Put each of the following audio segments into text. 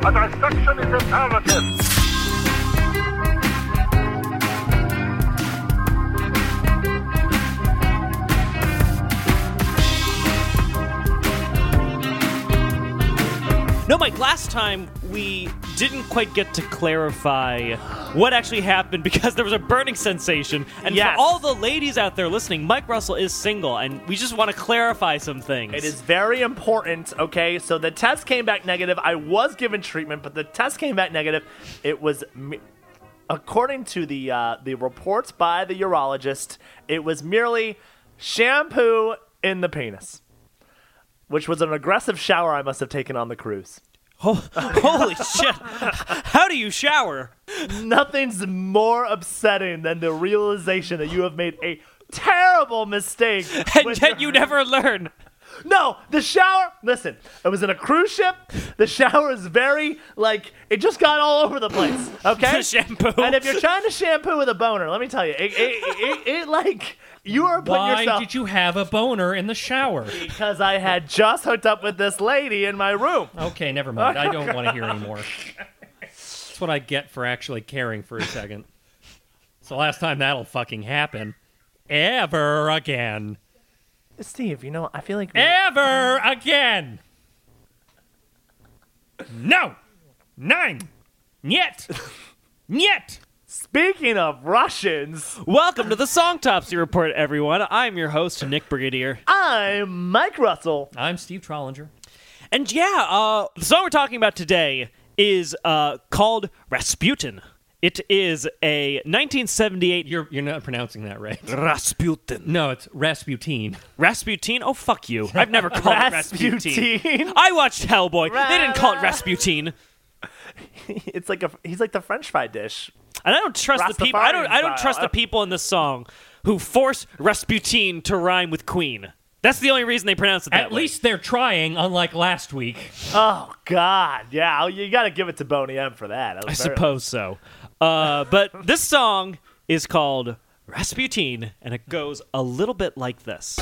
A dissection is imperative. No, Mike, last time we didn't quite get to clarify what actually happened because there was a burning sensation. And Yes. for all the ladies out there listening, Mike Russell is single, and we just want to clarify some things. It is very important, okay? So the test came back negative. I was given treatment, but the test came back negative. It was, me- according to the uh, the reports by the urologist, it was merely shampoo in the penis, which was an aggressive shower I must have taken on the cruise. Ho- holy shit. How do you shower? Nothing's more upsetting than the realization that you have made a terrible mistake. And yet you never learn. No, the shower. Listen, I was in a cruise ship. The shower is very like it just got all over the place. Okay, The shampoo. And if you're trying to shampoo with a boner, let me tell you, it, it, it, it like you are putting Why yourself did you have a boner in the shower? because I had just hooked up with this lady in my room. Okay, never mind. I don't want to hear anymore. That's what I get for actually caring for a second. It's the last time that'll fucking happen. Ever again. Steve, you know, I feel like Ever again. No. Nine. Yet. Yet. Speaking of Russians, Welcome to the Songtopsy Report, everyone. I'm your host, Nick Brigadier. I'm Mike Russell. I'm Steve Trollinger. And yeah, uh, the song we're talking about today is uh, called Rasputin. It is a 1978 You're you're not pronouncing that right. Rasputin. No, it's Rasputin. Rasputin? Oh, fuck you. I've never called it Rasputin. Rasputin. I watched Hellboy. They didn't call it Rasputin. It's like a he's like the French fry dish. And I don't trust the people. I don't. I don't Rastafarian trust the people in this song who force Rasputin to rhyme with Queen. That's the only reason they pronounce it that At way. least they're trying, unlike last week. Oh God, yeah, you got to give it to Boney M for that. That I very- suppose so. Uh, but this song is called Rasputin, and it goes a little bit like this.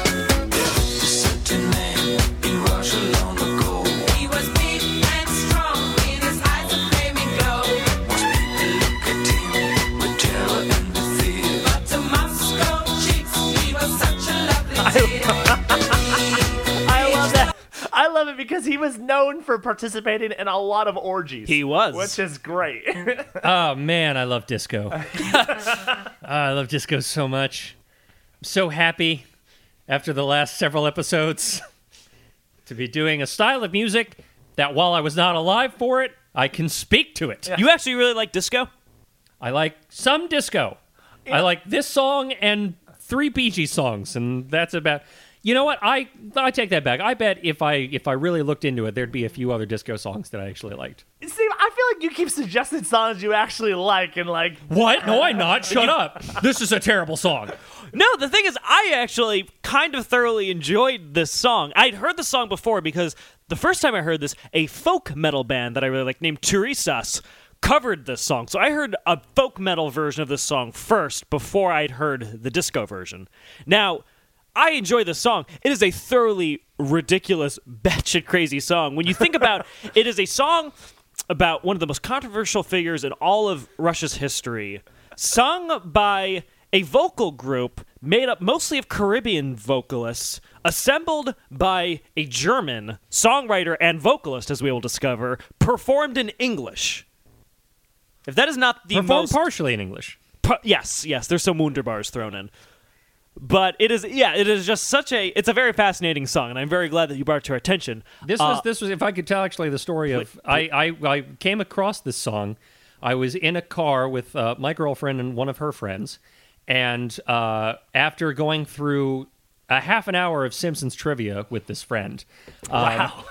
Love it because he was known for participating in a lot of orgies. He was. which is great. Oh man, I love disco. Ah, I love disco so much. I'm so happy after the last several episodes to be doing a style of music that while I was not alive for it, I can speak to it. You actually really like disco? I like some disco. I like this song and three Bee Gees songs, and that's about. You know what? I I take that back. I bet if I if I really looked into it, there'd be a few other disco songs that I actually liked. Steve, I feel like you keep suggesting songs you actually like, and like, What? No, I'm not. Shut up. This is a terrible song. No, the thing is, I actually kind of thoroughly enjoyed this song. I'd heard the song before because the first time I heard this, a folk metal band that I really like named Turisas covered this song. So I heard a folk metal version of this song first before I'd heard the disco version. Now, I enjoy this song. It is a thoroughly ridiculous, batshit crazy song. When you think about it is a song about one of the most controversial figures in all of Russia's history, sung by a vocal group made up mostly of Caribbean vocalists, assembled by a German songwriter and vocalist, as we will discover, performed in English. If that is not the Performed most partially in English. Yes, yes, there's some Wunderbars thrown in. But it is, yeah, it is just such a, it's a very fascinating song, and I'm very glad that you brought it to our attention. This Uh, was this was if I could tell actually the story of I, I I came across this song. I was in a car with uh, my girlfriend and one of her friends, and uh, after going through a half an hour of Simpsons trivia with this friend, wow,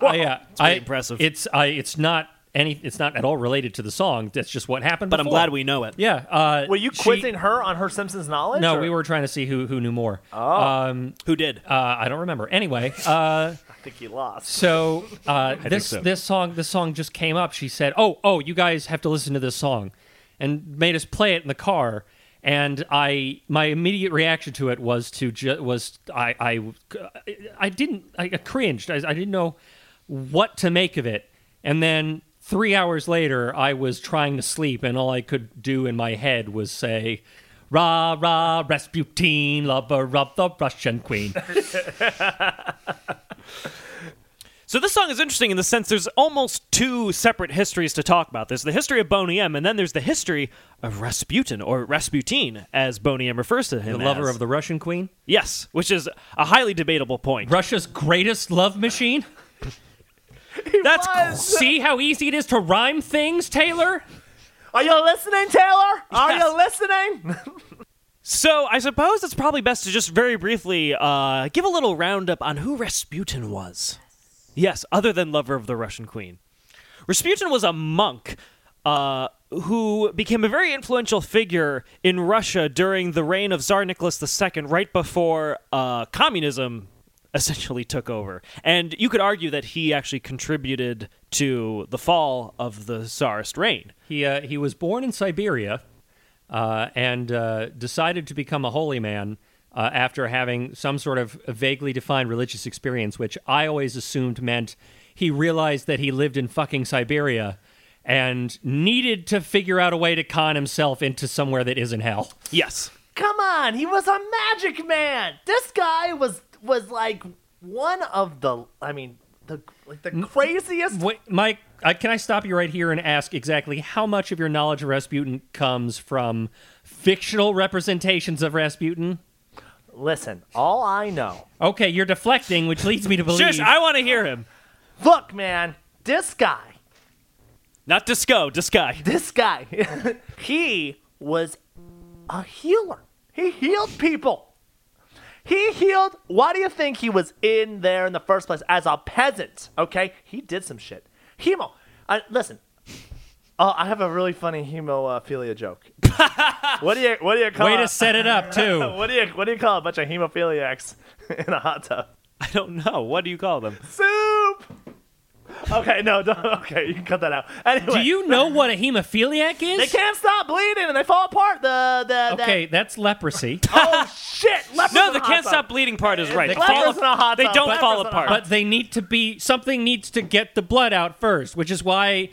I, uh, I, impressive. It's I it's not any it's not at all related to the song. That's just what happened. but I'm glad we know it. Yeah. Uh, were you she- quizzing her on her Simpsons knowledge? No, or- we were trying to see who who knew more. Um, Who did? uh, I don't remember. Anyway, uh, I think you lost. so uh, this so. this song this song just came up. She said, "Oh oh, you guys have to listen to this song," and made us play it in the car. And I my immediate reaction to it was to ju- was I I I didn't I cringed. I, I didn't know what to make of it. And then three hours later, I was trying to sleep, and all I could do in my head was say, "Rah rah, Rasputin, lover of the Russian queen." So this song is interesting in the sense there's almost two separate histories to talk about. There's the history of Boney M, and then there's the history of Rasputin, or Rasputin, as Boney M refers to him the lover as. of the Russian queen, Yes, which is a highly debatable point. Russia's greatest love machine. That's was. See how easy it is to rhyme things, Taylor. Are you listening, Taylor? Are Yes. you listening? So I suppose it's probably best to just very briefly uh, give a little roundup on who Rasputin was. Yes, other than lover of the Russian queen. Rasputin was a monk uh, who became a very influential figure in Russia during the reign of Tsar Nicholas II, right before uh, communism essentially took over. And you could argue that he actually contributed to the fall of the Tsarist reign. He uh, he was born in Siberia, uh, and uh, decided to become a holy man uh, after having some sort of vaguely defined religious experience, which I always assumed meant he realized that he lived in fucking Siberia and needed to figure out a way to con himself into somewhere that isn't hell. Yes. Come on, he was a magic man. This guy was was like one of the. I mean, the like the craziest. Wait, Mike, uh, can I stop you right here and ask exactly how much of your knowledge of Rasputin comes from fictional representations of Rasputin? Listen, all I know. Okay, you're deflecting, which leads me to believe. Shush, I want to hear him. Look, man, this guy, Not disco, this guy, this guy he was a healer. He healed people. He healed. Why do you think he was in there in the first place as a peasant? Okay, he did some shit. Hemo. Uh, listen. Oh, I have a really funny hemophilia joke. what do you What do you call? Way to set it up, too. What do you What do you call a bunch of hemophiliacs in a hot tub? I don't know. What do you call them? Soup. Okay, no, don't, okay, you can cut that out. Anyway, Do you know what a hemophiliac is? They can't stop bleeding and they fall apart. The the the- Okay, that's leprosy. oh shit! Lepers No, the can't stop bleeding part is right. They, fall, in a hot they tub. don't fall in a apart. hot but they need to be something needs to get the blood out first, which is why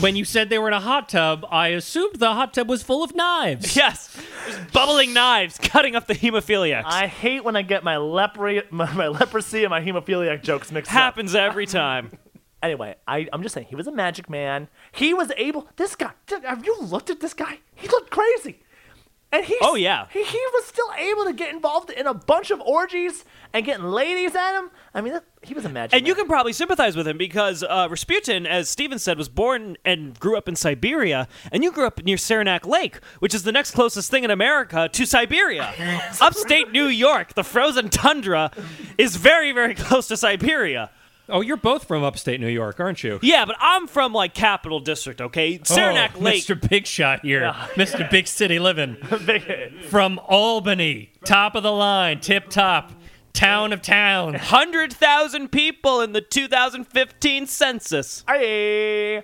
when you said they were in a hot tub, I assumed the hot tub was full of knives. yes, there's bubbling knives cutting up the hemophiliacs. I hate when I get my leprosy, my, my leprosy and my hemophiliac jokes mixed up. Happens every time. Anyway, I, I'm just saying he was a magic man. He was able. This guy. Have you looked at this guy? He looked crazy. And he. Oh, yeah. He, he was still able to get involved in a bunch of orgies and getting ladies at him. I mean, that, he was a magic. And you can probably sympathize with him because uh, Rasputin, as Steven said, was born and grew up in Siberia, and you grew up near Saranac Lake, which is the next closest thing in America to Siberia. Upstate New York, the frozen tundra, is very, very close to Siberia. Oh, you're both from upstate New York, aren't you? Yeah, but I'm from like Capital District, okay? Saranac oh, Lake. Mr. Big Shot here. Mr. Big City Living. Big- From Albany, top of the line, tip top, town of town. 100,000 people in the 2015 census. Hey.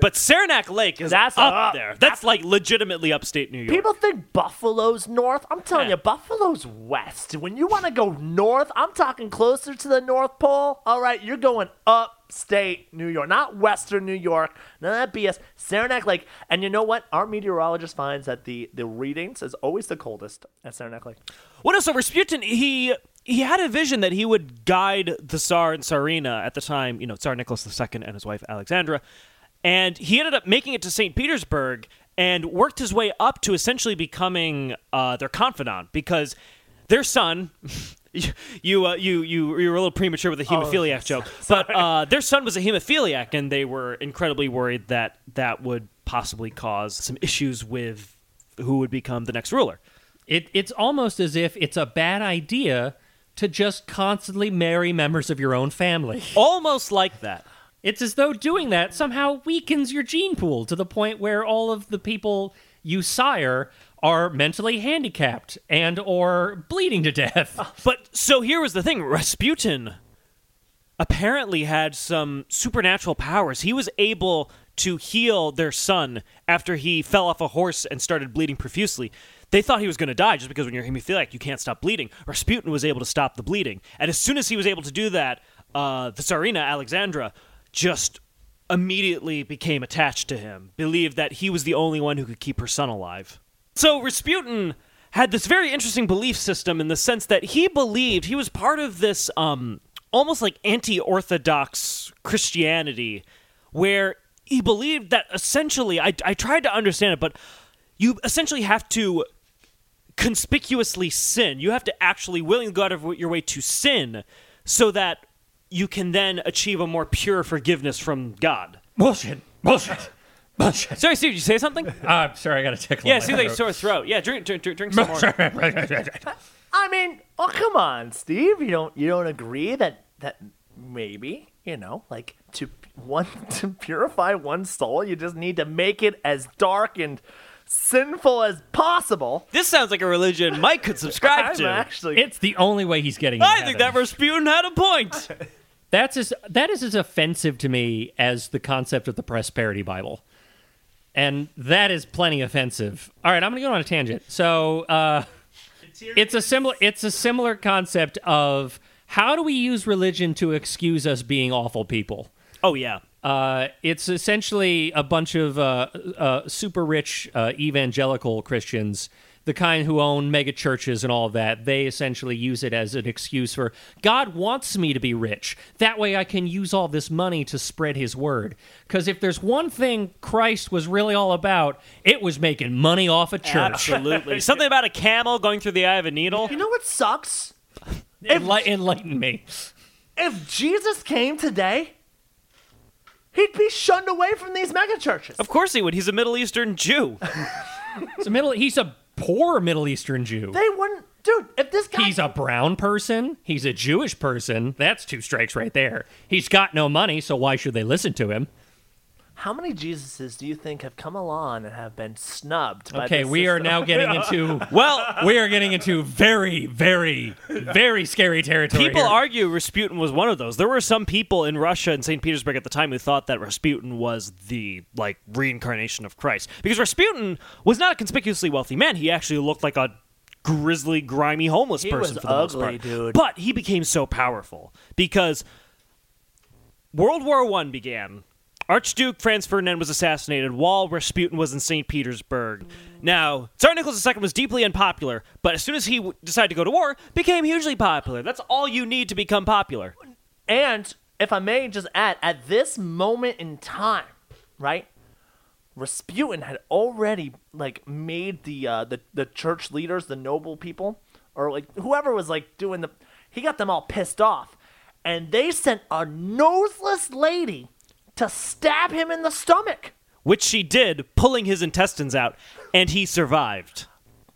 But Saranac Lake is That's up up. there. That's like legitimately upstate New York. People think Buffalo's north. I'm telling Yeah. you, Buffalo's west. When you want to go north, I'm talking closer to the North Pole. All right, you're going upstate New York, not Western New York. None of that BS. Saranac Lake. And you know what? Our meteorologist finds that the the readings is always the coldest at Saranac Lake. What no, so Rasputin, he he had a vision that he would guide the Tsar and Tsarina at the time, you know, Tsar Nicholas II and his wife Alexandra, and he ended up making it to St. Petersburg and worked his way up to essentially becoming uh, their confidant because their son. You uh, you you you were a little premature with the hemophiliac joke, but uh, their son was a hemophiliac, and they were incredibly worried that that would possibly cause some issues with who would become the next ruler. It, it's almost as if it's a bad idea to just constantly marry members of your own family. Almost like that. It's as though doing that somehow weakens your gene pool to the point where all of the people you sire are mentally handicapped and or bleeding to death. But so here was the thing Rasputin apparently had some supernatural powers. He was able to heal their son after he fell off a horse and started bleeding profusely. They thought he was going to die just because when you're hemophiliac, you can't stop bleeding. Rasputin was able to stop the bleeding. And as soon as he was able to do that, uh, the Tsarina, Alexandra, just immediately became attached to him, believed that he was the only one who could keep her son alive. So Rasputin had this very interesting belief system in the sense that he believed he was part of this um, almost like anti-orthodox Christianity, where he believed that essentially, I, I tried to understand it, but you essentially have to conspicuously sin. You have to actually willingly go out of your way to sin so that you can then achieve a more pure forgiveness from God. Bullshit. Bullshit. Bullshit. Sorry, Steve, did you say something? Uh, sorry, I got a tickle. yeah, in my seems like throat. sore throat. Yeah, drink, drink, drink, drink some more. I mean, oh come on, Steve. You don't you don't agree that that maybe you know like to one to purify one soul, you just need to make it as dark and sinful as possible. This sounds like a religion Mike could subscribe I'm to. actually It's the only way he's getting. I into think that heaven. Rasputin had a point. That's as that is as offensive to me as the concept of the prosperity Bible, and that is plenty offensive. All right, I'm going to go on a tangent. So uh, it's a similar it's a similar concept of how do we use religion to excuse us being awful people. oh yeah. Uh, it's essentially a bunch of uh, uh, super rich uh, evangelical Christians, the kind who own mega churches and all of that. They essentially use it as an excuse for God wants me to be rich. That way I can use all this money to spread his word. Because if there's one thing Christ was really all about, it was making money off a church. Absolutely. Something about a camel going through the eye of a needle. You know what sucks? Enli- enlighten me. If Jesus came today, he'd be shunned away from these mega churches. Of course he would. He's a Middle Eastern Jew. It's a middle, he's a poor Middle Eastern Jew. They wouldn't, dude. If this guy He's a brown person. He's a Jewish person. That's two strikes right there. He's got no money, so why should they listen to him? How many Jesuses do you think have come along and have been snubbed? By Okay, this we are now getting into Well, we are getting into very, very, very scary territory. people here. argue Rasputin was one of those. There were some people in Russia and St. Petersburg at the time who thought that Rasputin was the like reincarnation of Christ. Because Rasputin was not a conspicuously wealthy man. He actually looked like a grizzly, grimy homeless He person was for the most part. dude. But he became so powerful because World War One began. Archduke Franz Ferdinand was assassinated while Rasputin was in St. Petersburg. Now, Tsar Nicholas II was deeply unpopular, but as soon as he w- decided to go to war, became hugely popular. That's all you need to become popular. And if I may just add, at this moment in time, right? Rasputin had already like made the uh, the the church leaders, the noble people, or like whoever was like doing the, he got them all pissed off, and they sent a noseless lady to stab him in the stomach. Which she did, pulling his intestines out, and he survived.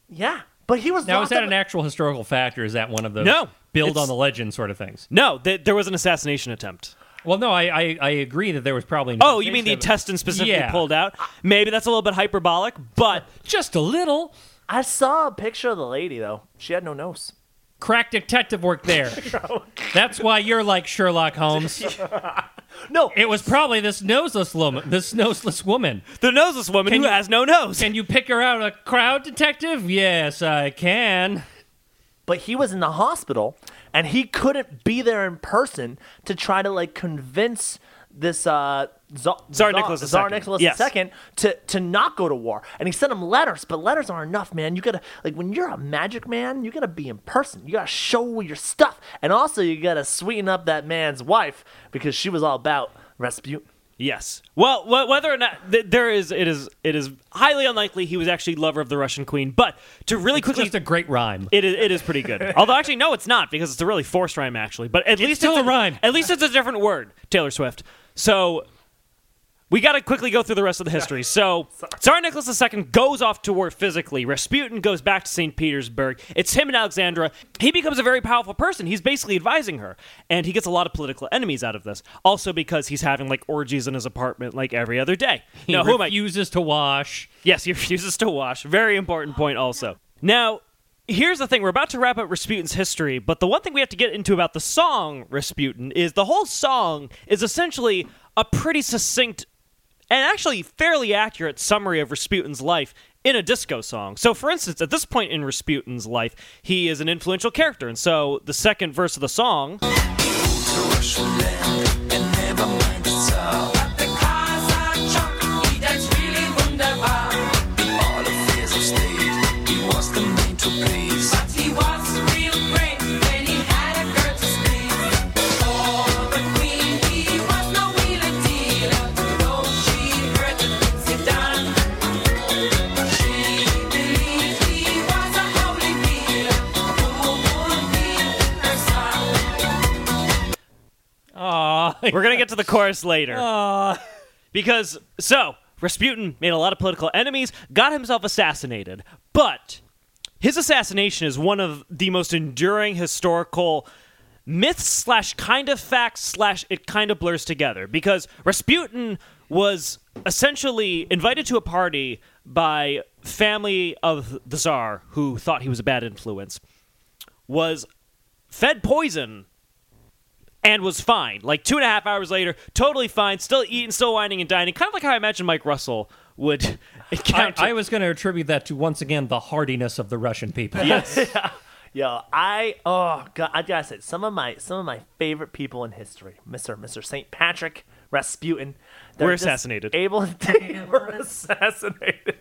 Yeah, but he was Now, is that up- an actual historical fact, or is that one of those No, build on the legend sort of things? No, th- there was an assassination attempt. Well, no, I I, I agree that there was probably. an Oh, you mean the intention of- intestine specifically Yeah. pulled out? Maybe that's a little bit hyperbolic, but Just a little. I saw a picture of the lady though. She had no nose. Crack detective work there. That's why you're like Sherlock Holmes. No, It was probably this noseless woman. This noseless woman. the noseless woman who you- has no nose. Can you pick her out a crowd detective? Yes, I can. but he was in the hospital and he couldn't be there in person to try to like convince this uh Tsar, Tsar Nicholas II. Tsar Nicholas Yes. II to to not go to war. And he sent him letters, but letters aren't enough, man. You gotta like when you're a magic man, you gotta be in person. You gotta show your stuff, and also you gotta sweeten up that man's wife because she was all about Rasputin. Yes. Well, wh- whether or not th- there is, it is, it is highly unlikely he was actually lover of the Russian queen. But to really It's quickly, just a great rhyme. it is, it is pretty good. Although actually, no, it's not because it's a really forced rhyme actually. But at least still it's a rhyme. At least it's a different word. Taylor Swift. So we got to quickly go through the rest of the history. So Tsar Nicholas II goes off to war physically. Rasputin goes back to St. Petersburg. It's him and Alexandra. He becomes a very powerful person. He's basically advising her. And he gets a lot of political enemies out of this. Also because he's having like orgies in his apartment like every other day. He now, who am I? refuses to wash. Yes, he refuses to wash. Very important point, also. Now, here's the thing we're about to wrap up Rasputin's history, but the one thing we have to get into about the song Rasputin is the whole song is essentially a pretty succinct and actually fairly accurate summary of Rasputin's life in a disco song. So, for instance, at this point in Rasputin's life, he is an influential character, and so the second verse of the song. We're gonna get to the chorus later. Because so Rasputin made a lot of political enemies, got himself assassinated, but his assassination is one of the most enduring historical myths slash kind of facts slash it kind of blurs together because Rasputin was essentially invited to a party by family of the czar who thought he was a bad influence, was fed poison and was fine. Like two and a half hours later, totally fine, still eating, still whining and dining. Kind of like how I imagine Mike Russell would I, encounter. I was going to attribute that to once again the hardiness of the Russian people. yes. Yo, I oh god, I gotta say some of my some of my favorite people in history, Mister Mister Saint Patrick, Rasputin, they're Were just assassinated. Able, they were assassinated.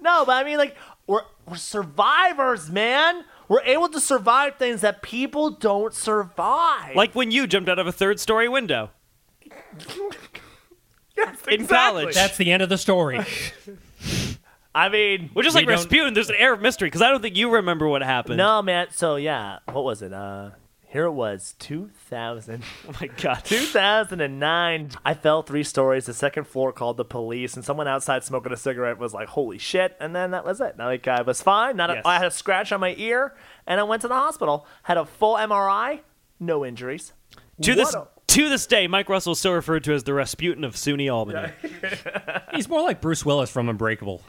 No, but I mean, like we're we're survivors, man. We're able to survive things that people don't survive. Like when you jumped out of a third story window. yes, in college. That's the end of the story. I mean, Well, just like don't- Rasputin, there's an air of mystery because I don't think you remember what happened. no, man. So yeah, what was it? Uh, here it was, two thousand. Oh my god. 2009, I fell three stories. The second floor called the police, and someone outside smoking a cigarette was like, "Holy shit!" And then that was it. Like I was fine. Not Yes. I had a scratch on my ear, and I went to the hospital. Had a full MRI, no injuries. To this What to this day, Mike Russell is still referred to as the Rasputin of SUNY Albany. He's more like Bruce Willis from Unbreakable.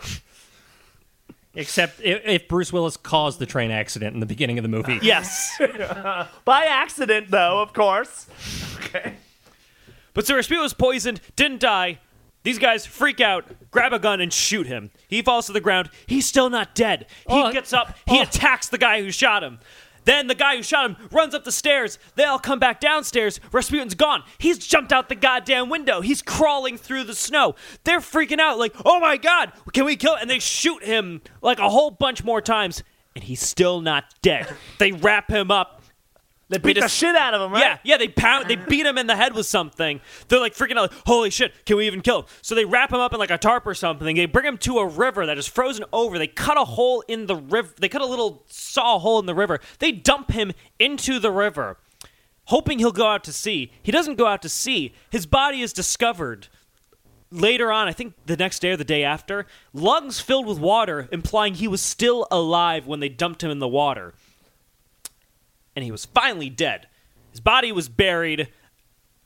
Except if, if Bruce Willis caused the train accident in the beginning of the movie. Yes. By accident, though, of course. Okay. But so Rasputin was poisoned, didn't die. These guys freak out, grab a gun, and shoot him. He falls to the ground. He's still not dead. He Oh, gets up. He oh. attacks the guy who shot him. Then the guy who shot him runs up the stairs. They all come back downstairs. Rasputin's gone. He's jumped out the goddamn window. He's crawling through the snow. They're freaking out, like, oh my god, can we kill? Him? And they shoot him like a whole bunch more times, and he's still not dead. they wrap him up. They beat the just- shit out of him, right? Yeah, yeah, they pound, they beat him in the head with something. They're like freaking out, like, holy shit, can we even kill him? So they wrap him up in like a tarp or something. They bring him to a river that is frozen over. They cut a hole in the river. They cut a little saw hole in the river. They dump him into the river, hoping he'll go out to sea. He doesn't go out to sea. His body is discovered later on, I think the next day or the day after, lungs filled with water, implying he was still alive when they dumped him in the water. And he was finally dead. His body was buried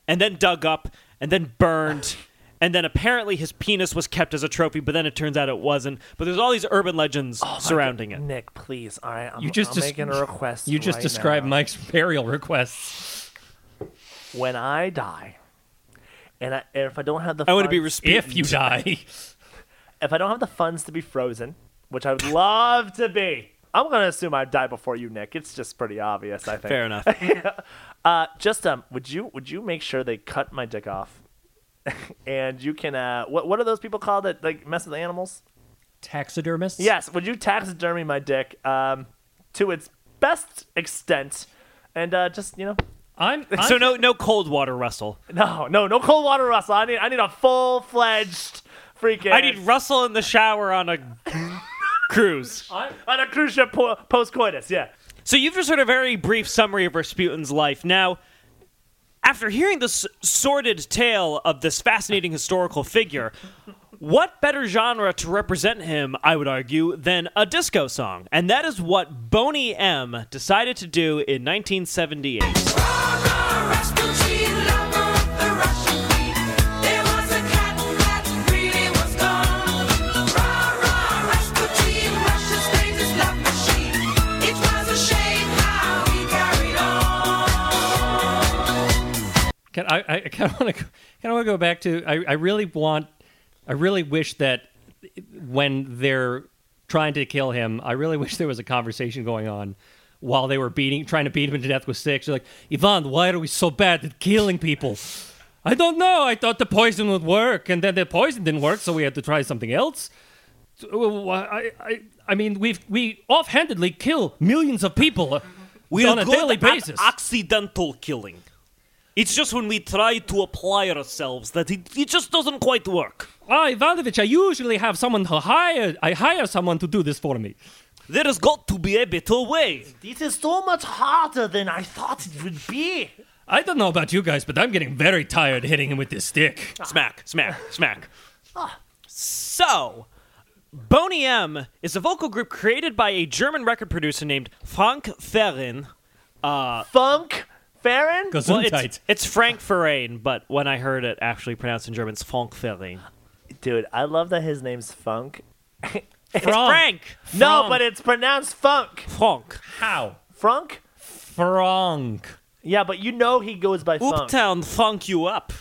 and then dug up and then burned. And then apparently his penis was kept as a trophy, but then it turns out it wasn't. But there's all these urban legends oh surrounding it. Nick, please. All right, I'm, You just I'm des- making a request. You just right described now. Mike's burial requests. When I die, and, I, and if I don't have the I want to be funds- Rasputin. If you die. if I don't have the funds to be frozen, which I would love to be, I'm gonna assume I'd die before you, Nick. It's just pretty obvious, I think. Fair enough. Uh, just um, would you would you make sure they cut my dick off, and you can uh, what what are those people called that like mess with animals? Taxidermists? Yes, would you taxidermy my dick um to its best extent, and uh, just you know. I'm, I'm So no, no cold water, Russell. No, no, no cold water, Russell. I need, I need a full fledged freaking. I need Russell in the shower on a cruise. on a cruise ship po- post coitus. Yeah. So you've just heard a very brief summary of Rasputin's life. Now, after hearing this sordid tale of this fascinating historical figure, what better genre to represent him, I would argue, than a disco song? And that is what Boney M decided to do in 1978. Can, I, I kind of want to kind of want to go back to. I, I really want. I really wish that when they're trying to kill him, I really wish there was a conversation going on while they were beating, trying to beat him to death with sticks. They're like, Ivan, why are we so bad at killing people? I don't know. I thought the poison would work, and then the poison didn't work, so we had to try something else. I, I, I mean, we've we offhandedly kill millions of people uh, We're on a daily basis. accidental killing. It's just when we try to apply ourselves that it, it just doesn't quite work. Ah, Ivanovich, I usually have someone to hire. I hire someone to do this for me. There has got to be a better way. This is so much harder than I thought it would be. I don't know about you guys, but I'm getting very tired hitting him with this stick. Smack, smack, smack. So, Boney M is a vocal group created by a German record producer named Frank Ferrin. Funk, Farron. Well, it's, tight. it's Frank Ferrain, but when I heard it actually pronounced in German, it's Frank Ferrin. Dude, I love that his name's Funk. It's Frank! No, Frank. but it's pronounced Funk. Frank. How? Frank? Frank. Yeah, but you know he goes by Funk. Uptown funk you up.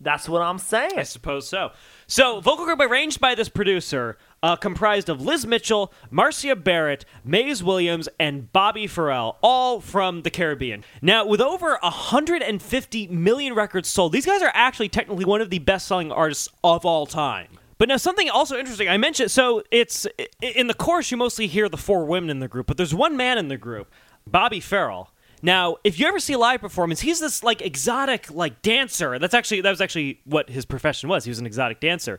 That's what I'm saying. I suppose so. So, vocal group arranged by this producer, uh, comprised of Liz Mitchell, Marcia Barrett, Maizie Williams, and Bobby Farrell, all from the Caribbean. Now, with over 150 million records sold, these guys are actually technically one of the best-selling artists of all time. But now something also interesting. I mentioned so it's in the chorus you mostly hear the four women in the group, but there's one man in the group, Bobby Farrell. Now, if you ever see a live performance, he's this like exotic like dancer. That's actually that was actually what his profession was. He was an exotic dancer.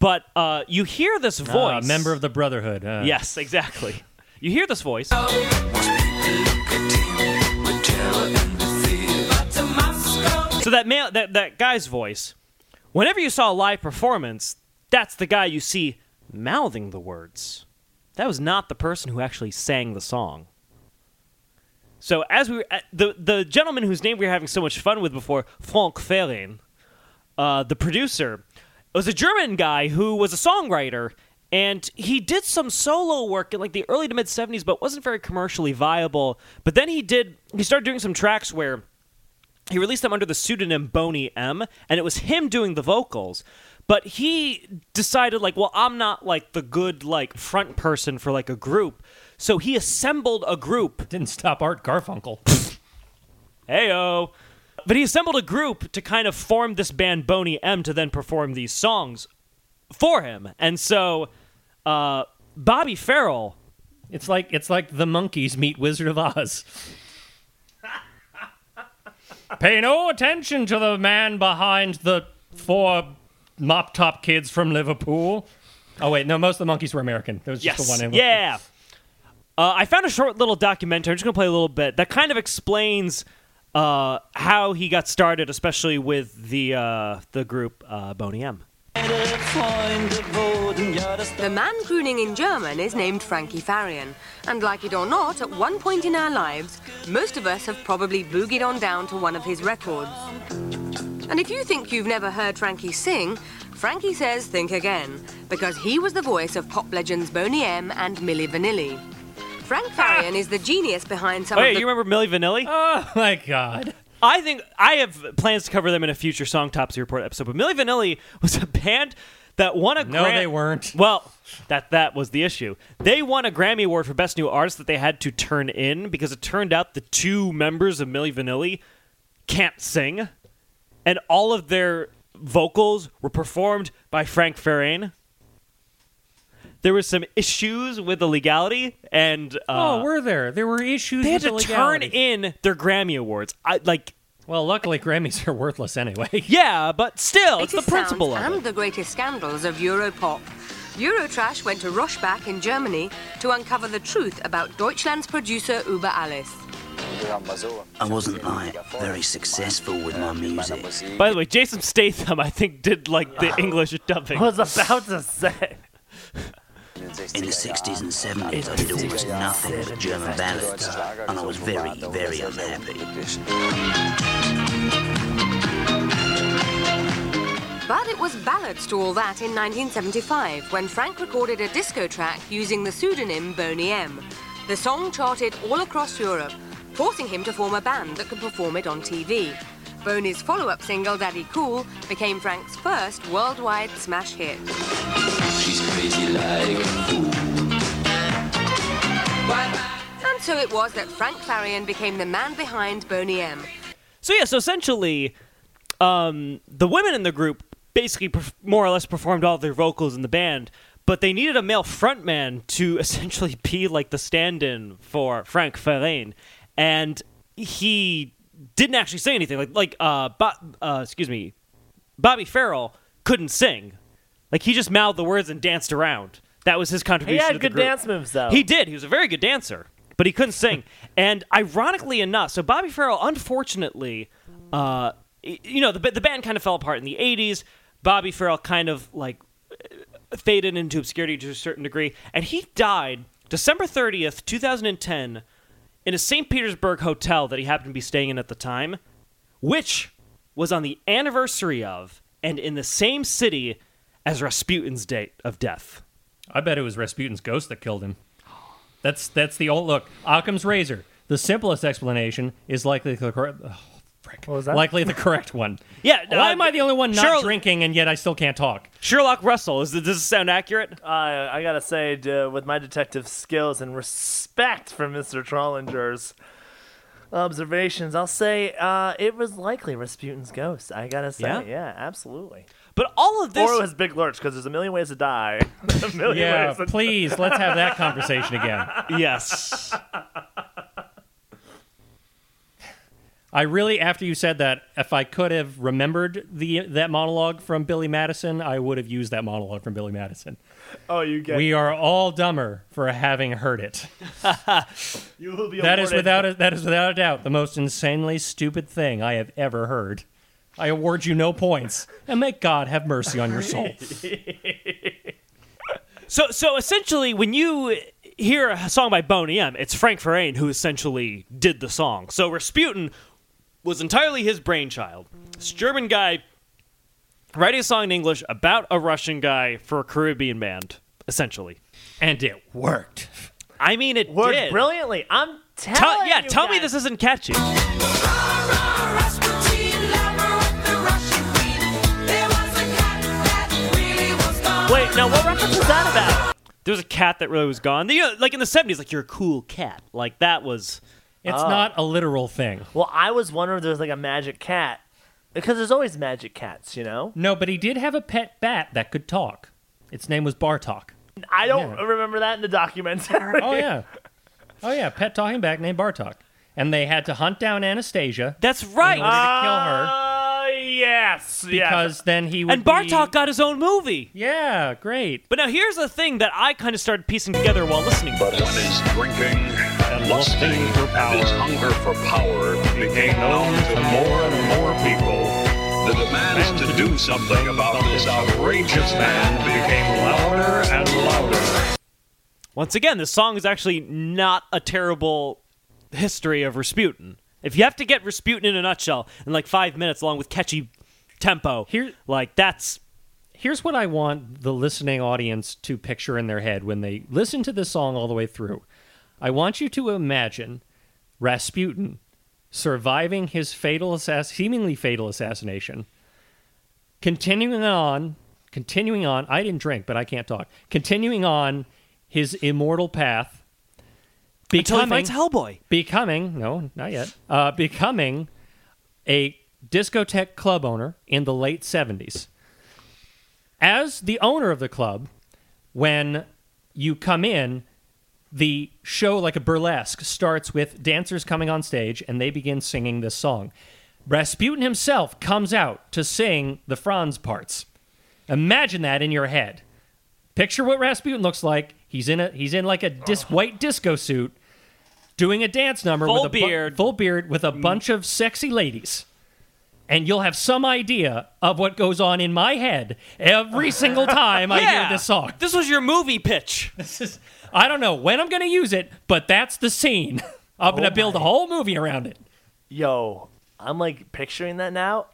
But uh, you hear this Ah, voice. member of the Brotherhood. uh. Yes, exactly. You hear this voice. So that male, that that guy's voice. Whenever you saw a live performance, that's the guy you see mouthing the words. That was not the person who actually sang the song. So as we were, uh, the the gentleman whose name we were having so much fun with before, Frank Ferrin, uh, the producer, was a German guy who was a songwriter, and he did some solo work in like the early to mid '70s, but wasn't very commercially viable. But then he did he started doing some tracks where he released them under the pseudonym Boney M, and it was him doing the vocals. But he decided, like, well, I'm not like the good like front person for like a group, so he assembled a group. Didn't stop Art Garfunkel. Heyo. But he assembled a group to kind of form this band Boney M to then perform these songs for him. And so uh, Bobby Farrell it's like it's like the Monkees meet Wizard of Oz. Pay no attention to the man behind the four mop top kids from Liverpool. Oh wait, no, most of the Monkees were American. There was just Yes. the one. in- Yeah. Uh, I found a short little documentary. I'm just gonna play a little bit that kind of explains uh, how he got started, especially with the uh, the group uh, Boney M. The man crooning in German is named Frankie Farian, and like it or not, at one point in our lives, most of us have probably boogied on down to one of his records. And if you think you've never heard Frankie sing, Frankie says think again, because he was the voice of pop legends Boney M and Milli Vanilli. Frank Farian is the genius behind some Oh of yeah, the you remember Milli Vanilli? Oh my god. I think I have plans to cover them in a future Songtopsy Report episode. But Milli Vanilli was a band that won a No, Gram- they weren't. Well, that that was the issue. They won a Grammy Award for Best New Artist that they had to turn in because it turned out the two members of Milli Vanilli can't sing, and all of their vocals were performed by Frank Ferrain. There was some issues with the legality, and uh, oh, were there? There were issues. they had with to the turn in their Grammy awards. I like. Well, luckily Grammys are worthless anyway. Yeah, but still, it's the principle sounds of and it. the greatest scandals of Europop. Eurotrash went to Rosbach in Germany to uncover the truth about Deutschland's producer Uber Alles. I wasn't like very successful with my music. By the way, Jason Statham, I think, did like the English dubbing. I was about to say. In the 60s and 70s, I did almost nothing but German ballads, and I was very, very unhappy. But it was ballads to all that in 1975 when Frank recorded a disco track using the pseudonym Boney M. The song charted all across Europe, forcing him to form a band that could perform it on TV. Boney's follow-up single Daddy Cool became Frank's first worldwide smash hit. She's crazy like a fool. And so it was that Frank Farian became the man behind Boney M. So yeah, so essentially, um, the women in the group basically perf- more or less performed all their vocals in the band, but they needed a male frontman to essentially be like the stand-in for Frank Ferrain, and he didn't actually say anything. Like like uh, Bo- uh excuse me, Bobby Farrell couldn't sing. Like he just mouthed the words and danced around. That was his He contribution. to had good dance moves though. He did. He was a very good dancer, but he couldn't sing. and ironically enough, so Bobby Farrell, unfortunately, uh, you know, the the band kind of fell apart in the '80s. Bobby Farrell kind of like faded into obscurity to a certain degree, and he died December 30th, 2010, in a St. Petersburg hotel that he happened to be staying in at the time, which was on the anniversary of and in the same city as Rasputin's date of death. I bet it was Rasputin's ghost that killed him. That's that's the old look. Occam's razor. The simplest explanation is likely the correct. Oh, frick. What was that? Likely the correct one. Yeah, Why uh, am I the only one not Sherlock- drinking and yet I still can't talk? Sherlock Russell. Is, does this sound accurate? Uh, I gotta say, d- with my detective skills and respect for Mr. Trollinger's observations, I'll say uh, it was likely Rasputin's ghost. I gotta say, Yeah? yeah, absolutely. But all of this. or it was Big Lurch, because there's a million ways to die. a million Yeah, ways. To please let's have that conversation again. yes. I really, after you said that, if I could have remembered the that monologue from Billy Madison, I would have used that monologue from Billy Madison. Oh, you get. We are all dumber for having heard it. you will be That is awarded- without a, that is without a doubt the most insanely stupid thing I have ever heard. I award you no points, and may God have mercy on your soul. So, so essentially, when you hear a song by Boney M, it's Frank Ferrain who essentially did the song. So Rasputin was entirely his brainchild. This German guy writing a song in English about a Russian guy for a Caribbean band, essentially. And it worked. I mean, it Worked did. brilliantly. I'm telling Tell, yeah, you tell me this isn't catchy. Wait, now what reference is that about? There was a cat that really was gone. You know, like in the '70s, like you're a cool cat. Like that was. It's Oh. not a literal thing. Well, I was wondering if there's like a magic cat. Because there's always magic cats, you know? No, but he did have a pet bat that could talk. Its name was Bartok. I don't Yeah. remember that in the documentary. Oh yeah, oh yeah, pet talking back named Bartok. And they had to hunt down Anastasia That's right. in order to kill her Uh, yes. because then he would and Bartok be- got his own movie. Yeah, great. But now here's the thing that I kind of started piecing together while listening. to But this. when his drinking and lusting lusting for and his hunger for power became known to more and more people, the demands to do something about this outrageous man became louder and louder. Once again, this song is actually not a terrible history of Rasputin. If you have to get Rasputin in a nutshell in like five minutes, along with catchy tempo, Here- like that's Here's what I want the listening audience to picture in their head when they listen to this song all the way through. I want you to imagine Rasputin surviving his fatal assass- seemingly fatal assassination, continuing on, continuing on. I didn't drink, but I can't talk. Continuing on his immortal path, until he becoming fights Hellboy. becoming no, not yet. Uh, becoming a discotheque club owner in the late seventies. As the owner of the club, when you come in, the show, like a burlesque, starts with dancers coming on stage and they begin singing this song. Rasputin himself comes out to sing the Franz parts. Imagine that in your head. Picture what Rasputin looks like. He's in a he's in like a dis- white disco suit, doing a dance number Full with a bu- beard. full beard with a mm. bunch of sexy ladies. And you'll have some idea of what goes on in my head every single time I yeah, hear this song. This was your movie pitch. This is I don't know when I'm going to use it, but that's the scene. I'm going to oh build a whole movie around it. Yo, I'm like picturing that now,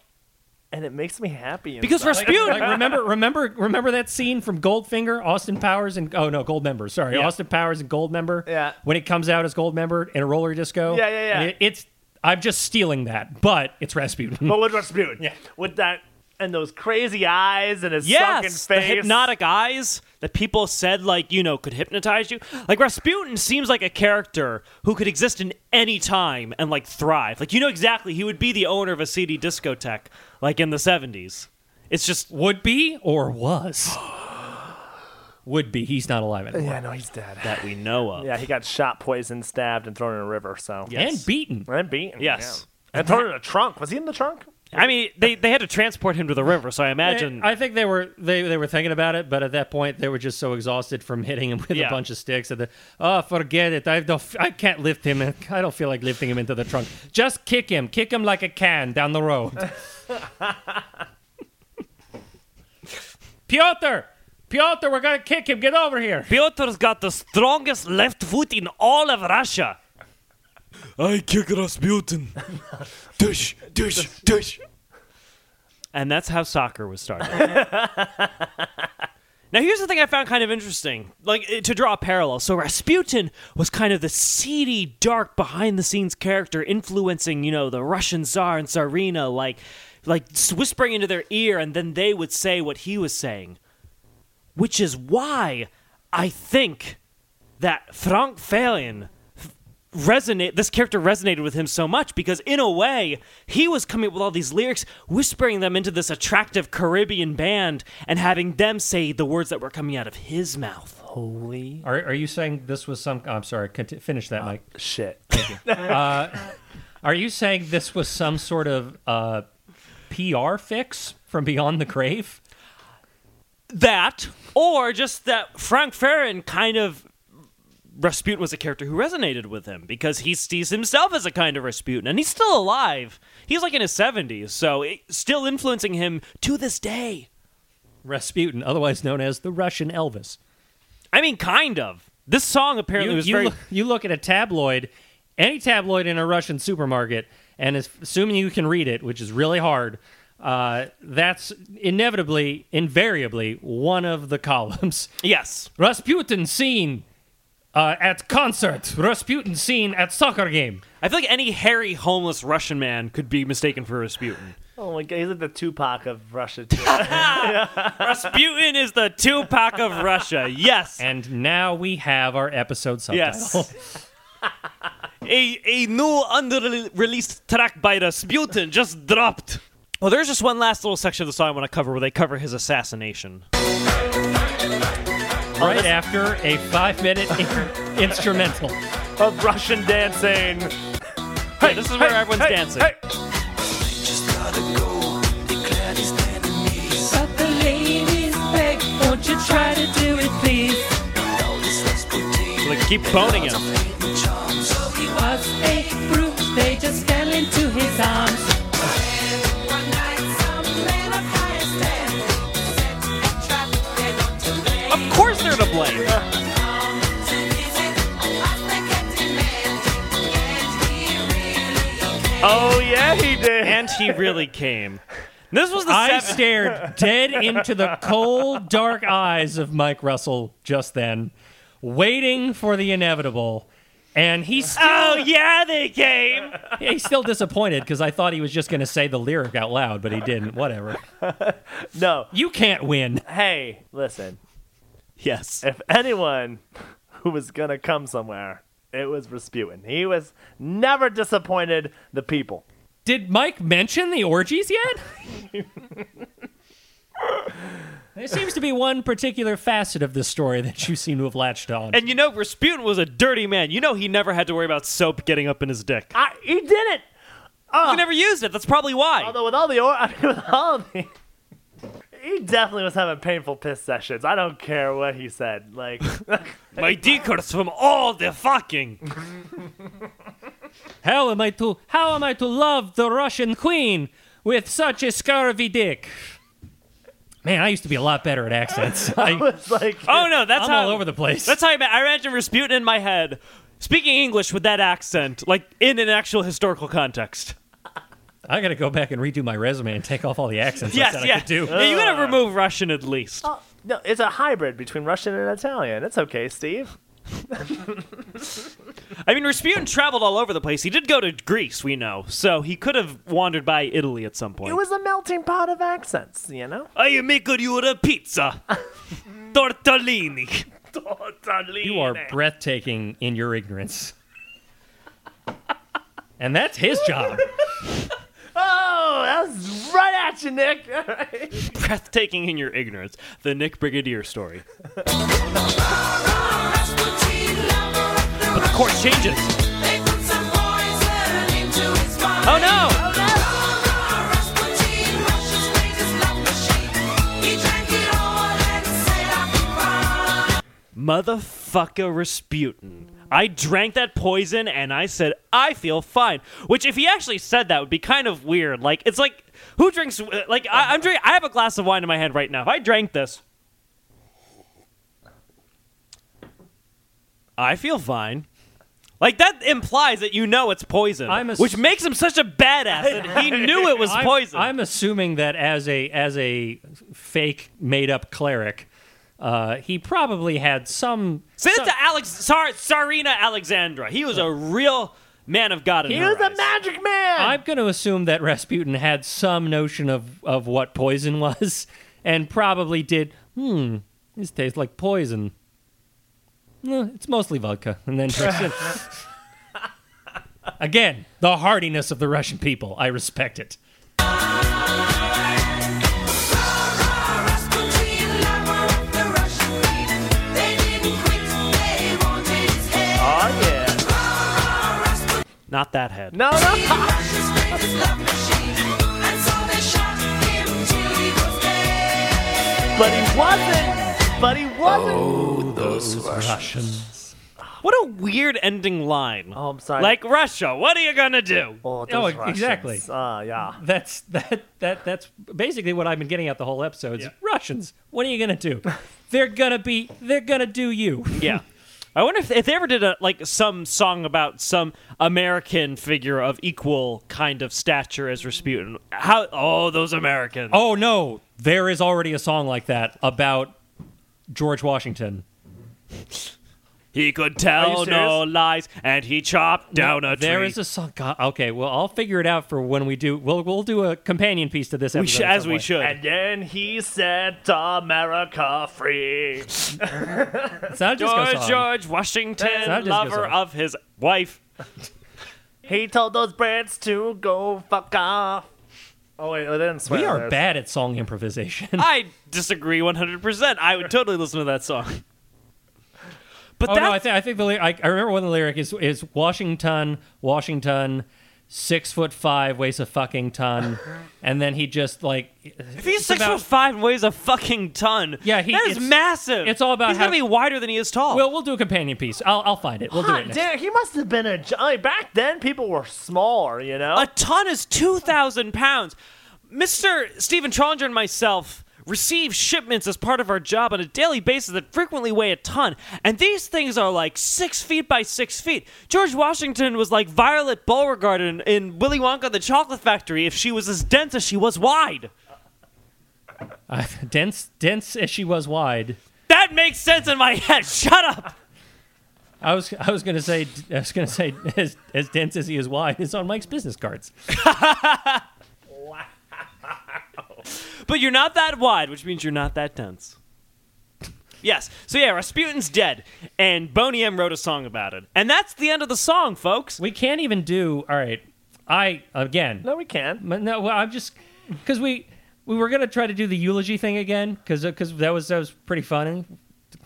and it makes me happy. Because inside. Rasputin, Like, remember, remember, remember that scene from Goldfinger, Austin Powers, and oh no, Goldmember. Sorry, Yeah. Austin Powers and Goldmember. Yeah. When it comes out as Goldmember in a roller disco. Yeah, yeah, yeah. And it- it's I'm just stealing that, but it's Rasputin. but with Rasputin, Yeah. with that and those crazy eyes and his sunken yes, the hypnotic eyes that people said like you know could hypnotize you. Like Rasputin seems like a character who could exist in any time and like thrive. Like you know exactly he would be the owner of a CD discotheque like in the seventies. It's just Would be or was. would be. He's not alive anymore. Yeah, no, he's dead. that we know of. Yeah, he got shot, poisoned, stabbed, and thrown in a river. So Yes. And beaten. and beaten. Yes. yeah. and thrown in a trunk. Was he in the trunk? I mean, they, they had to transport him to the river, so I imagine. I think they were they, they were thinking about it, but at that point they were just so exhausted from hitting him with Yeah. a bunch of sticks that they, oh forget it. I don't I can't lift him. I don't feel like lifting him into the trunk. Just kick him. Kick him like a can down the road. Piotr! Piotr we're gonna kick him. Get over here. Pyotr's got the strongest left foot in all of Russia. I kick Rasputin. dush, dush, dush. And that's how soccer was started. now, here's the thing I found kind of interesting. Like, eh, to draw a parallel. So, Rasputin was kind of the seedy, dark, behind the scenes character influencing, you know, the Russian Tsar and Tsarina, like, like whispering into their ear, and then they would say what he was saying which is why I think that Frank Farian resonate this character resonated with him so much because in a way he was coming up with all these lyrics whispering them into this attractive caribbean band and having them say the words that were coming out of his mouth Holy are, are you saying this was some I'm sorry conti- finish that Mike shit! Are you saying this was some sort of uh, PR fix from Beyond the Grave? that or just that frank Farian kind of Rasputin was a character who resonated with him because he sees himself as a kind of Rasputin, and he's still alive. He's like in his seventies, so it, still influencing him to this day. Rasputin, otherwise known as the Russian Elvis. I mean, kind of. This song apparently You, was you very. look, you look at a tabloid, any tabloid in a Russian supermarket, and as, assuming you can read it, which is really hard, uh, that's inevitably, invariably one of the columns. yes, Rasputin seen uh, at concert. Rasputin seen at soccer game. I feel like any hairy, homeless Russian man could be mistaken for Rasputin. Oh my god, he's like the Tupac of Russia too. Rasputin is the Tupac of Russia. Yes, And now we have our episode subtitle. yes. a a new unreleased track by Rasputin just dropped. Well, there's just one last little section of the song I want to cover where they cover his assassination. Right after a five-minute in- instrumental. of Russian dancing. Hey, this is where Hey, everyone's hey, dancing. hey. But the ladies beg, won't you try to do it, please? So they keep boning him. Did. And he really came. This was the I seven- stared dead into the cold, dark eyes of Mike Russell just then, waiting for the inevitable. And he's oh, still, Oh yeah, they came. he's still disappointed because I thought he was just going to say the lyric out loud, but he didn't. Whatever. no. You can't win. Hey, listen. Yes. If anyone who was gonna come somewhere, it was Rasputin. He was never disappointed the people. Did Mike mention the orgies yet? there seems to be one particular facet of this story that you seem to have latched on. And you know, Rasputin was a dirty man. You know, he never had to worry about soap getting up in his dick. I, he didn't. Oh, He ah. never used it. That's probably why. although with all the or, I mean, with all the, he definitely was having painful piss sessions. I don't care what he said. Like, My dick hurts from all the fucking. How am I to how am I to love the Russian queen with such a scurvy dick? Man, I used to be a lot better at accents. I, it's like, Oh no, that's I'm how all over the place. That's how I, ma- I imagine Rasputin in my head, speaking English with that accent, like in an actual historical context. I got to go back and redo my resume and take off all the accents I Yes, said yeah. I could do. Yeah, you gotta remove Russian at least. Oh, no, it's a hybrid between Russian and Italian. It's okay, Steve. I mean, Rasputin traveled all over the place. He did go to Greece, we know, so he could have wandered by Italy at some point. It was a melting pot of accents, you know. I am make you a pizza, tortellini. Tortellini. You are breathtaking in your ignorance. And that's his job. Oh, that was was right at you, Nick. Breathtaking in your ignorance. The Nick Brigadier story. Chorus changes. Oh no! Motherfucker Rasputin. I drank that poison and I said, I feel fine. Which, if he actually said that, would be kind of weird. Like, it's like, who drinks, uh, like, I, I'm drinking, I have a glass of wine in my hand right now. If I drank this, I feel fine. Like, that implies that you know it's poison, I'm ass- which makes him such a badass that he knew it was I'm- poison. I'm, assuming that as a as a fake made up cleric, uh, he probably had some. Say some- that to Alex, Tsar, Tsarina Alexandra. He was a real man of God in he her was a magic man. I'm going to assume that Rasputin had some notion of, of what poison was, and probably did. Hmm, this tastes like poison. Eh, it's mostly vodka, and then drinks it. Again, the hardiness of the Russian people. I respect it. oh yeah. Not that head. No, no. But he wasn't. But he wasn't. Russians. What a weird ending line. Oh, I'm sorry. Like Russia, what are you gonna do? Oh, Oh, those exactly. Russians. Uh, yeah. That's that that that's basically what I've been getting at the whole episode. is Russians. What are you gonna do? they're gonna be. They're gonna do you. Yeah. I wonder if, if they ever did a like some song about some American figure of equal kind of stature as Rasputin. How? Oh, those Americans. Oh no, there is already a song like that about George Washington. He could tell no lies, and he chopped down a tree. There is a song. God, okay, well I'll figure it out for when we do. We'll we'll do a companion piece to this we episode. sh- as we point. should. And then he set America free. It's not a disco George song. George Washington, not a disco lover song. of his wife. he told those Brits to go fuck off. Oh wait, I didn't swear. We are There's- bad at song improvisation. I disagree 100%. I would totally listen to that song. But oh that no, I think I think the ly- I, I remember one of the lyric is is Washington, Washington, six foot five, weighs a fucking ton, and then he just like if he's six foot five and weighs a fucking ton, Yeah, he- that is massive. it's all about He's how- gonna be wider than he is tall. Well, we'll do a companion piece. I'll I'll find it. We'll do Hot it. Damn, he must have been a giant. Back then, people were smaller, you know? a ton is two thousand pounds. Mister Steven Trollinger and myself receive shipments as part of our job on a daily basis that frequently weigh a ton, and these things are like six feet by six feet. George Washington was like Violet Beauregarde in, in Willy Wonka the Chocolate Factory if she was as dense as she was wide. Uh, dense dense as she was wide. That makes sense in my head. Shut up. I was I was gonna say I was gonna say as as dense as he is wide is on Mike's business cards. But you're not that wide, which means you're not that dense. Yes. So yeah, Rasputin's dead, and Boney M wrote a song about it, and that's the end of the song, folks. We can't even do all right. I again. no, we can. but No, well, I'm just because we we were gonna try to do the eulogy thing again because because that was that was pretty fun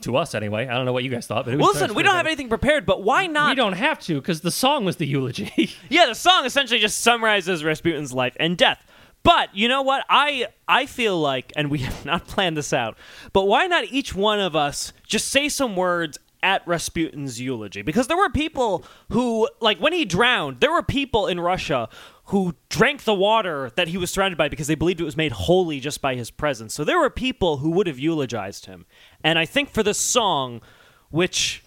to us anyway. I don't know what you guys thought, but it was, Well, listen, we don't have anything prepared, but why not? We don't have to because the song was the eulogy. Yeah, the song essentially just summarizes Rasputin's life and death. But you know what? I I feel like, and we have not planned this out, but why not each one of us just say some words at Rasputin's eulogy? Because there were people who, like, when he drowned, there were people in Russia who drank the water that he was surrounded by because they believed it was made holy just by his presence. So there were people who would have eulogized him. And I think for this song, which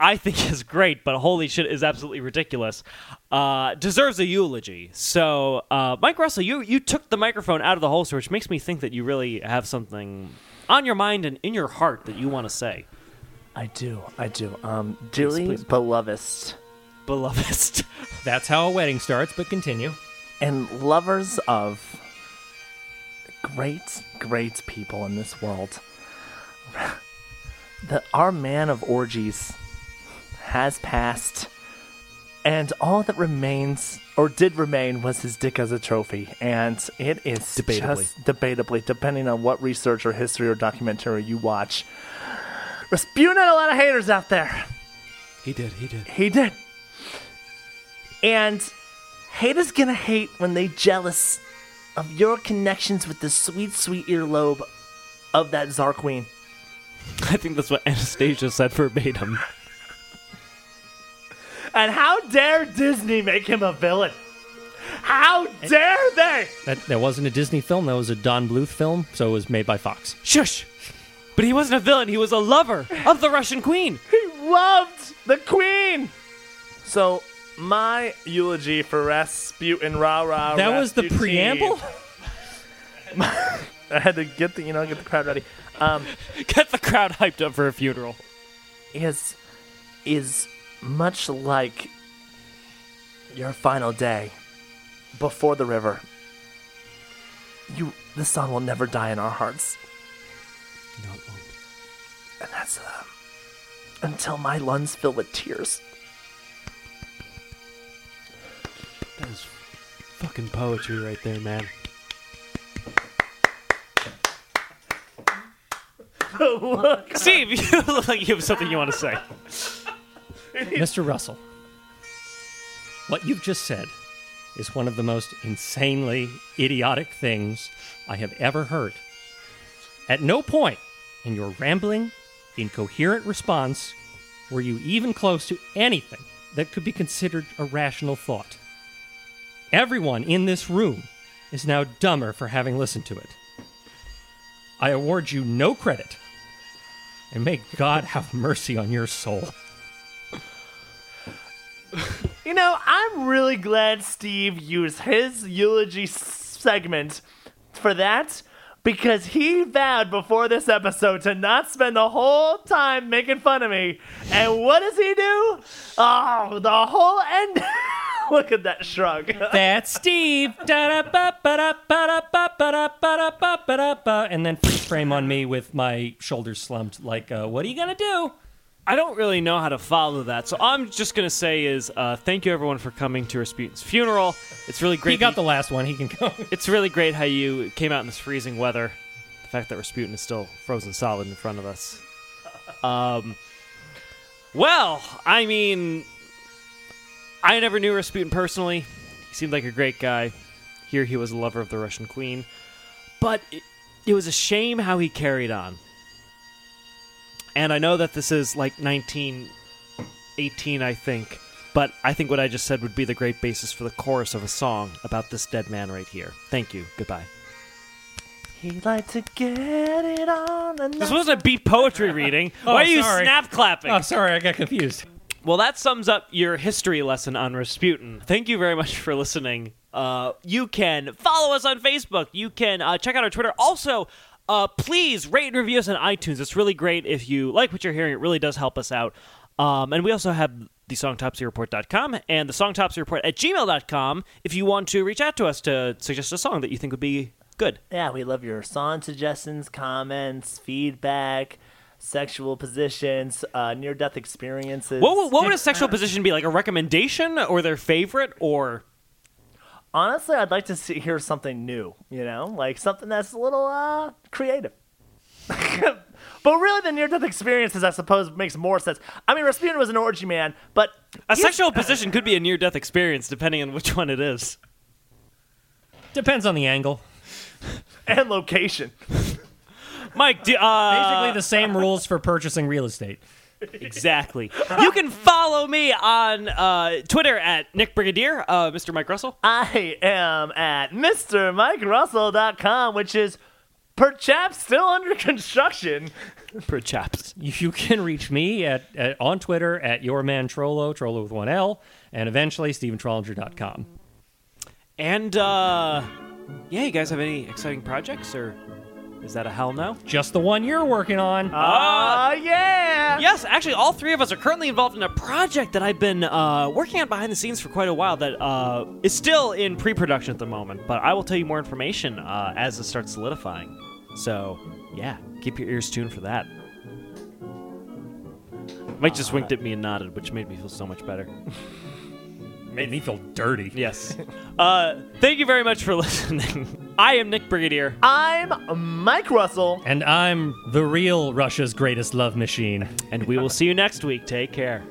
I think is great, but holy shit is absolutely ridiculous. Uh, deserves a eulogy. So, uh, Mike Russell, you you took the microphone out of the holster, which makes me think that you really have something on your mind and in your heart that you want to say, I do. I do. Um, dearly please. beloved beloved. That's how a wedding starts. But continue. and lovers of great, great people in this world. The our man of orgies has passed. and all that remains or did remain was his dick as a trophy, and it is Debatably. just debatably, depending on what research or history or documentary you watch. Rasputin had a lot of haters out there. He did. He did. He did. And haters gonna hate when they jealous of your connections with the sweet, sweet earlobe of that Tsar Queen. I think that's what Anastasia said verbatim. And how dare Disney make him a villain? How dare they? That that wasn't a Disney film. That was a Don Bluth film. So it was made by Fox. Shush. But he wasn't a villain. He was a lover of the Russian queen. He loved the Queen. So my eulogy for Rasputin, rah rah. That was the Rasputin. preamble. I had to get the you know get the crowd ready. Um, Get the crowd hyped up for a funeral. is is much like your final day before the river. You, the sun will never die in our hearts, No, it won't. and that's uh, until my lungs fill with tears. That is fucking poetry right there, man. Steve, you look like you have something you want to say. Mr. Russell, what you've just said is one of the most insanely idiotic things I have ever heard. At no point in your rambling, incoherent response were you even close to anything that could be considered a rational thought. Everyone in this room is now dumber for having listened to it. I award you no credit, and may God have mercy on your soul. You know, I'm really glad Steve used his eulogy segment for that because he vowed before this episode to not spend the whole time making fun of me. And what does he do? Oh, the whole end. Look at that shrug. That's Steve. And then frame on me with my shoulders slumped, like, uh, what are you gonna do? I don't really know how to follow that, so I'm just gonna say is uh, thank you everyone for coming to Rasputin's funeral. It's really great. He got the last one. He can go. It's really great how you came out in this freezing weather. The fact that Rasputin is still frozen solid in front of us. Um, well, I mean, I never knew Rasputin personally. He seemed like a great guy. Here he was a lover of the Russian queen. But it, it was a shame how he carried on. And I know that this is like 1918, I think. But I think what I just said would be the great basis for the chorus of a song about this dead man right here. Thank you. Goodbye. He'd like to get it on. And This wasn't a beat poetry reading. Oh, Why are you sorry. snap clapping? Oh, sorry, I got confused. Well, that sums up your history lesson on Rasputin. Thank you very much for listening. Uh, you can follow us on Facebook. You can uh, check out our Twitter. Also, uh, please rate and review us on iTunes. It's really great if you like what you're hearing. It really does help us out. Um, and we also have the songtopsyreport.com and the songtopsyreport at gmail.com if you want to reach out to us to suggest a song that you think would be good. Yeah, we love your song suggestions, comments, feedback, sexual positions, uh, near death experiences. What, what would a sexual position be? Like a recommendation or their favorite or. Honestly, I'd like to see, hear something new, you know, like something that's a little uh, creative. but really, the near death experiences, I suppose, makes more sense. I mean, Rasputin was an orgy man, but A sexual position could be a near death experience depending on which one it is. Depends on the angle. and location. Mike, do, uh, Basically, the same rules for purchasing real estate. Exactly. You can follow me on uh, Twitter at Nick Brigadier, uh, Mr. Mike Russell. I am at MrMikeRussell.com, which is perhaps still under construction. Per chaps. You can reach me at, at on Twitter at your man Trollo, Trollo with one L, and eventually StevenTrollinger.com. And uh, yeah, you guys have any exciting projects, or is that a hell no? Just the one you're working on. Oh, yeah. Yes, actually, all three of us are currently involved in a project that I've been uh, working on behind the scenes for quite a while. That uh, is still in pre-production at the moment, but I will tell you more information uh, as it starts solidifying. So, yeah, keep your ears tuned for that. Mike just winked at me and nodded, which made me feel so much better. Made me feel dirty. Yes. Uh, thank you very much for listening. I am Nick Brigadier. I'm Mike Russell. And I'm the real Russia's greatest love machine. And we will see you next week. Take care.